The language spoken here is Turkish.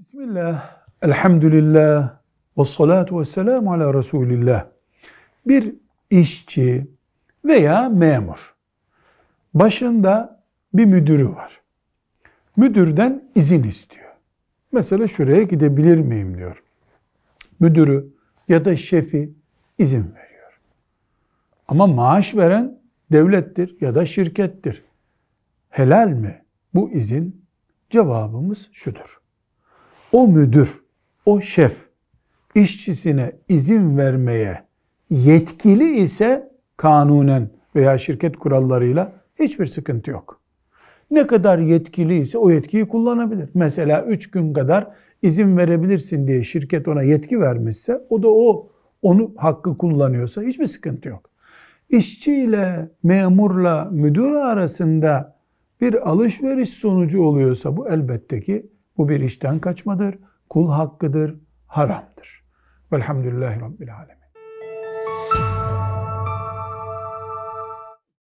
Bismillah, elhamdülillah, ve salatu ve selamu ala Resulillah. Bir işçi veya memur, başında bir müdürü var. Müdürden izin istiyor. Mesela şuraya gidebilir miyim diyor. Müdürü ya da şefi izin veriyor. Ama maaş veren devlettir ya da şirkettir. Helal mi bu izin? Cevabımız şudur. O müdür, o şef işçisine izin vermeye yetkili ise kanunen veya şirket kurallarıyla hiçbir sıkıntı yok. Ne kadar yetkili ise o yetkiyi kullanabilir. Mesela 3 gün kadar izin verebilirsin diye şirket ona yetki vermişse o da o onu hakkı kullanıyorsa hiçbir sıkıntı yok. İşçiyle, memurla, müdür arasında bir alışveriş sonucu oluyorsa bu elbette ki bu bir işten kaçmadır, kul hakkıdır, haramdır. Velhamdülillahi Rabbil Alemin.